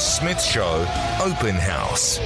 Chris Smith Show Open House.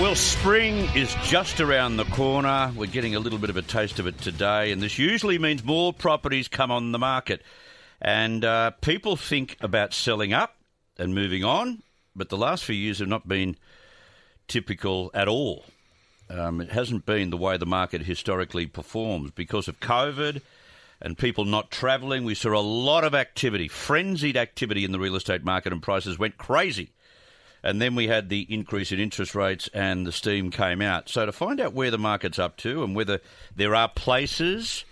Well, spring is just around the corner. We're getting a little bit of a taste of it today, and this usually means more properties come on the market. And uh, people think about selling up and moving on, but the last few years have not been typical at all. Um, it hasn't been the way the market historically performs because of COVID and people not travelling. We saw a lot of activity, frenzied activity in the real estate market, and prices went crazy. And then we had the increase in interest rates and the steam came out. So, to find out where the market's up to and whether there are places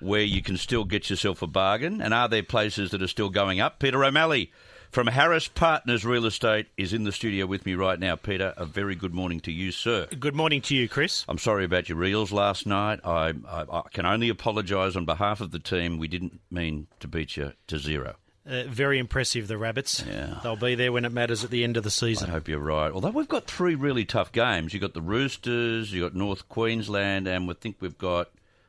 where you can still get yourself a bargain, and are there places that are still going up, Peter O'Malley from Harris Partners Real Estate is in the studio with me right now. Peter, a very good morning to you, sir. Good morning to you, Chris. I'm sorry about your Eels last night. I, I, I can only apologise on behalf of the team. We didn't mean to beat you to zero. Uh, very impressive, the Rabbits. Yeah. They'll be there when it matters at the end of the season. I hope you're right. Although we've got three really tough games. You've got the Roosters, you've got North Queensland, and we think we've got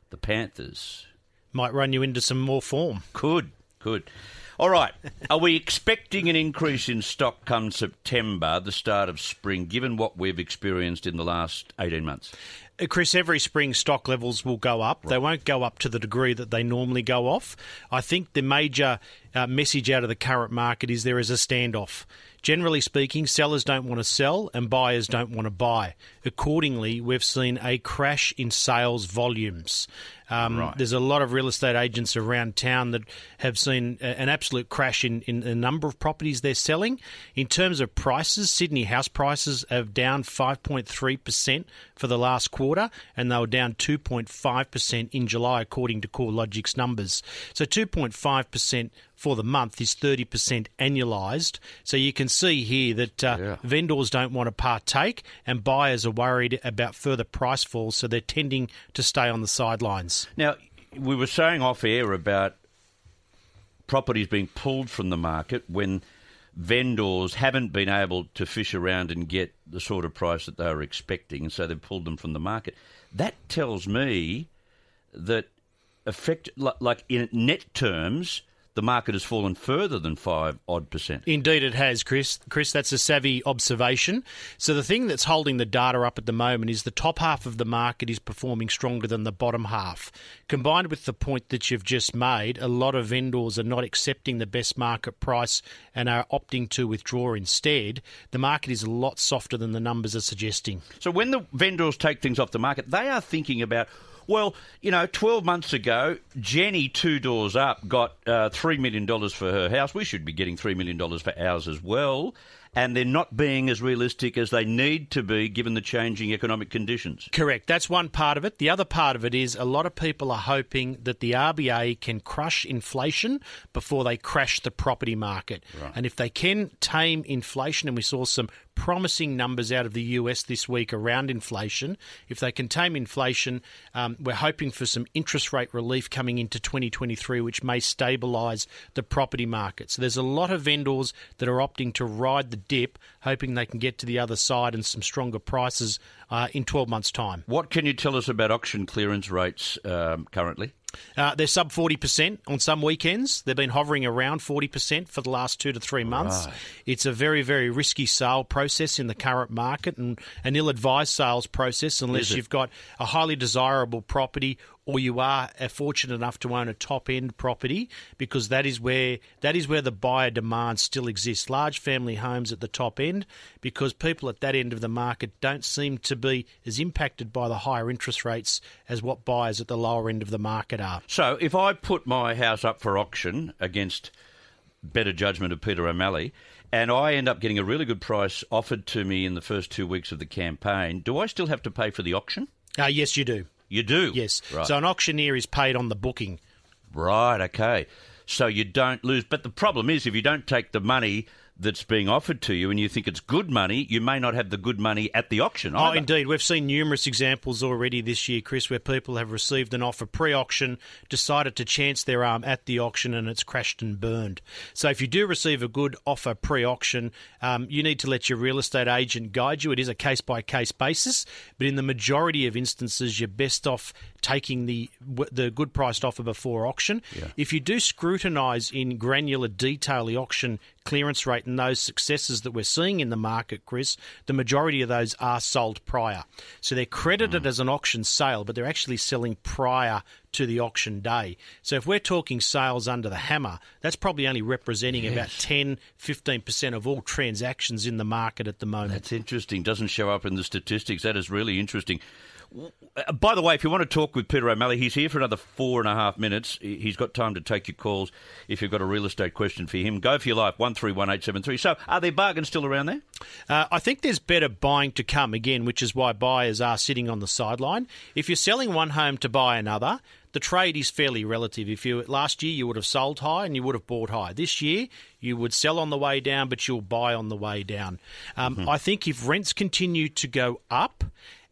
the Panthers. Might run you into some more form. Could, could. All right. Are we expecting an increase in stock come September, the start of spring, given what we've experienced in the last 18 months? Uh, Chris, every spring stock levels will go up. Right. They won't go up to the degree that they normally go off. I think the major uh, message out of the current market is there is a standoff. Generally speaking, sellers don't want to sell and buyers don't want to buy. Accordingly, we've seen a crash in sales volumes. Um, right. There's a lot of real estate agents around town that have seen an absolute crash in, in the number of properties they're selling. In terms of prices, Sydney house prices have down 5.3% for the last quarter, and they were down 2.5% in July, according to CoreLogic's numbers. So 2.5% for the month is 30% annualised. So you can see here that uh, yeah. vendors don't want to partake and buyers are worried about further price falls, so they're tending to stay on the sidelines. Now, we were saying off air about properties being pulled from the market when vendors haven't been able to fish around and get the sort of price that they were expecting, so they've pulled them from the market. That tells me that effect like in net terms the market has fallen further than five odd percent. Indeed, it has, Chris. Chris, that's a savvy observation. So the thing that's holding the data up at the moment is the top half of the market is performing stronger than the bottom half. Combined with the point that you've just made, a lot of vendors are not accepting the best market price and are opting to withdraw instead. The market is a lot softer than the numbers are suggesting. So when the vendors take things off the market, they are thinking about well, you know, 12 months ago, Jenny, two doors up, got uh, $3 million for her house. We should be getting $3 million for ours as well and they're not being as realistic as they need to be given the changing economic conditions. Correct. That's one part of it. The other part of it is a lot of people are hoping that the RBA can crush inflation before they crash the property market. Right. And if they can tame inflation, and we saw some promising numbers out of the US this week around inflation. If they can tame inflation, um, we're hoping for some interest rate relief coming into 2023, which may stabilise the property market. So there's a lot of vendors that are opting to ride the dip, hoping they can get to the other side and some stronger prices uh, in 12 months' time. What can you tell us about auction clearance rates um, currently? Uh, they're sub 40% on some weekends. They've been hovering around 40% for the last two to three months. Right. It's a very, very risky sale process in the current market and an ill advised sales process unless you've got a highly desirable property or you are fortunate enough to own a top end property because that is where that is where the buyer demand still exists large family homes at the top end because people at that end of the market don't seem to be as impacted by the higher interest rates as what buyers at the lower end of the market are so if i put my house up for auction against better judgment of Peter O'Malley and I end up getting a really good price offered to me in the first 2 weeks of the campaign do I still have to pay for the auction uh, yes you do you do? Yes. Right. So an auctioneer is paid on the booking. Right, okay. So you don't lose. But the problem is, if you don't take the money that's being offered to you and you think it's good money, you may not have the good money at the auction. Either. Oh, indeed. We've seen numerous examples already this year, Chris, where people have received an offer pre auction, decided to chance their arm at the auction, and it's crashed and burned. So if you do receive a good offer pre auction, um, you need to let your real estate agent guide you. It is a case by case basis, but in the majority of instances, you're best off taking the the good priced offer before auction. Yeah. If you do scrutinise in granular detail the auction clearance rate and those successes that we're seeing in the market, Chris, the majority of those are sold prior. So they're credited mm. as an auction sale, but they're actually selling prior to the auction day. So if we're talking sales under the hammer, that's probably only representing yes. about 10, 15% of all transactions in the market at the moment. That's interesting. Doesn't show up in the statistics. That is really interesting. By the way, if you want to talk with Peter O'Malley, he's here for another four and a half minutes. He's got time to take your calls if you've got a real estate question for him. Go for your life, 131873. So, are there bargains still around there? Uh, I think there's better buying to come, again, which is why buyers are sitting on the sideline. If you're selling one home to buy another, the trade is fairly relative. If you last year you would have sold high and you would have bought high. This year you would sell on the way down, but you'll buy on the way down. Um, mm-hmm. I think if rents continue to go up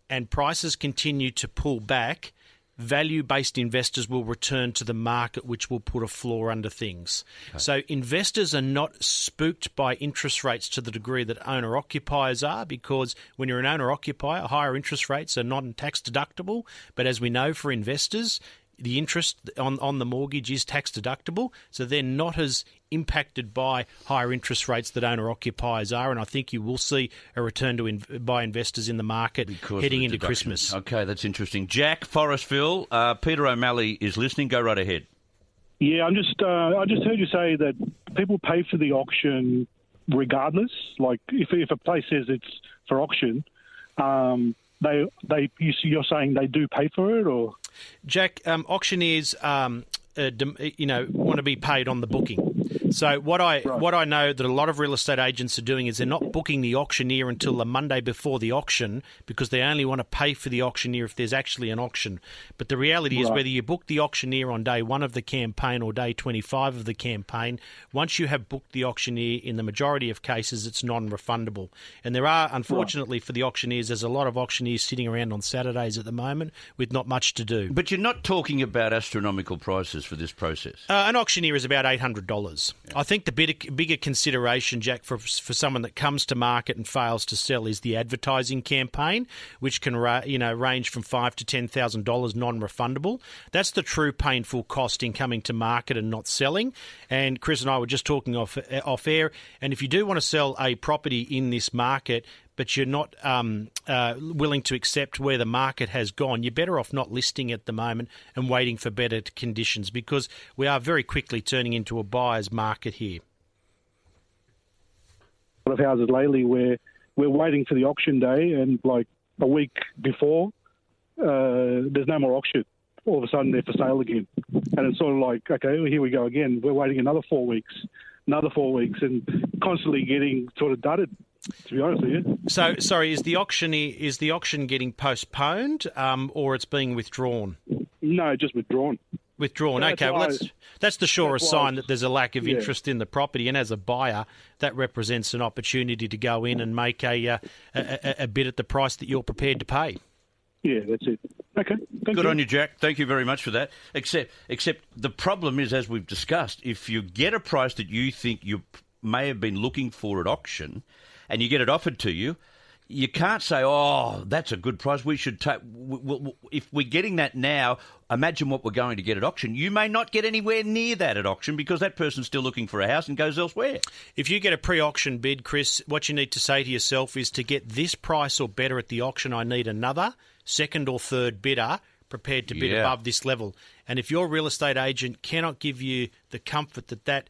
and prices continue to pull back, value based investors will return to the market, which will put a floor under things. Okay. So, investors are not spooked by interest rates to the degree that owner occupiers are, because when you're an owner occupier, higher interest rates are non tax deductible. But as we know for investors, the interest on, on the mortgage is tax deductible, so they're not as impacted by higher interest rates that owner occupiers are. And I think you will see a return to in, by investors in the market because heading into deduction. Christmas. Okay, that's interesting. Jack Forestville, uh, Peter O'Malley is listening. Go right ahead. Yeah, I'm just. Uh, I just heard you say that people pay for the auction regardless. Like if if a place says it's for auction, um, they they you're saying they do pay for it, or Jack um, auctioneers, um, uh, you know, want to be paid on the booking. So what I right. what I know that a lot of real estate agents are doing is they're not booking the auctioneer until the Monday before the auction because they only want to pay for the auctioneer if there's actually an auction. But the reality right. is whether you book the auctioneer on day 1 of the campaign or day 25 of the campaign, once you have booked the auctioneer in the majority of cases it's non-refundable. And there are unfortunately right. for the auctioneers there's a lot of auctioneers sitting around on Saturdays at the moment with not much to do. But you're not talking about astronomical prices for this process. Uh, an auctioneer is about $800. Yeah. I think the bigger, bigger consideration, Jack, for for someone that comes to market and fails to sell is the advertising campaign, which can ra- you know range from five to ten thousand dollars, non-refundable. That's the true painful cost in coming to market and not selling. And Chris and I were just talking off off air. And if you do want to sell a property in this market, but you're not um, uh, willing to accept where the market has gone, you're better off not listing at the moment and waiting for better conditions because we are very quickly turning into a buyer's market here. A lot of houses lately where we're waiting for the auction day and like a week before, uh, there's no more auction. All of a sudden they're for sale again. And it's sort of like, okay, well, here we go again. We're waiting another four weeks, another four weeks, and constantly getting sort of dudded to be honest with you. So, sorry, is the auction is the auction getting postponed, um, or it's being withdrawn? No, just withdrawn. Withdrawn. Yeah, okay, well that's that's the surest that's sign that there's a lack of yeah. interest in the property, and as a buyer, that represents an opportunity to go in and make a, uh, a, a bid at the price that you're prepared to pay. Yeah, that's it. Okay. Thank Good you. on you, Jack. Thank you very much for that. Except, except the problem is, as we've discussed, if you get a price that you think you may have been looking for at auction, and you get it offered to you, you can't say, "Oh, that's a good price. We should take." If we're getting that now, imagine what we're going to get at auction. You may not get anywhere near that at auction because that person's still looking for a house and goes elsewhere. If you get a pre-auction bid, Chris, what you need to say to yourself is to get this price or better at the auction. I need another second or third bidder prepared to bid yeah. above this level. And if your real estate agent cannot give you the comfort that that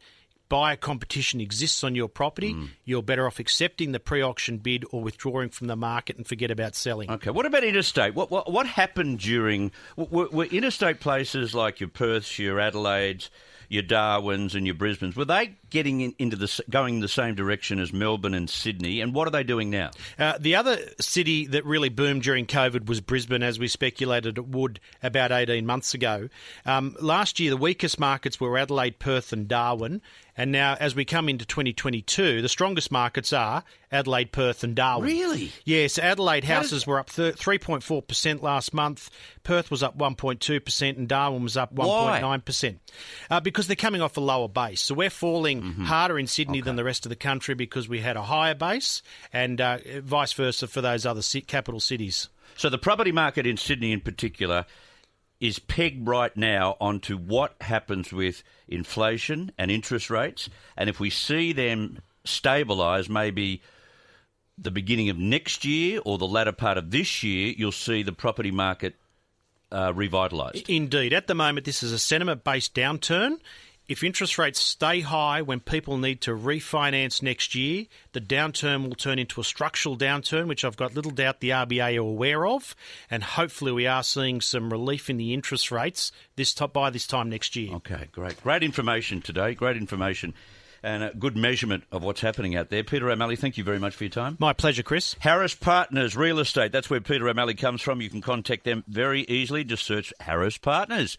buyer competition exists on your property, mm. you're better off accepting the pre-auction bid or withdrawing from the market and forget about selling. Okay. What about interstate? What what, what happened during were, were interstate places like your Perths, your Adelaides? your Darwins and your Brisbanes, were they getting in, into the going the same direction as Melbourne and Sydney? And what are they doing now? Uh, the other city that really boomed during COVID was Brisbane, as we speculated it would about 18 months ago. Um, last year, the weakest markets were Adelaide, Perth, and Darwin. And now, as we come into 2022, the strongest markets are Adelaide, Perth, and Darwin. Really? Yes. Adelaide houses were up 3.4% last month. Perth was up 1.2%, and Darwin was up 1.9%. Uh, because they're coming off a lower base. So we're falling mm-hmm. harder in Sydney okay. than the rest of the country because we had a higher base, and uh, vice versa for those other capital cities. So the property market in Sydney, in particular, is pegged right now onto what happens with inflation and interest rates. And if we see them stabilise, maybe the beginning of next year or the latter part of this year, you'll see the property market uh, revitalised. Indeed. At the moment, this is a sentiment based downturn. If interest rates stay high when people need to refinance next year, the downturn will turn into a structural downturn, which I've got little doubt the RBA are aware of, and hopefully we are seeing some relief in the interest rates this top by this time next year. Okay, great. Great information today. Great information and a good measurement of what's happening out there. Peter O'Malley, thank you very much for your time. My pleasure, Chris. Harris Partners Real Estate. That's where Peter O'Malley comes from. You can contact them very easily. Just search Harris Partners.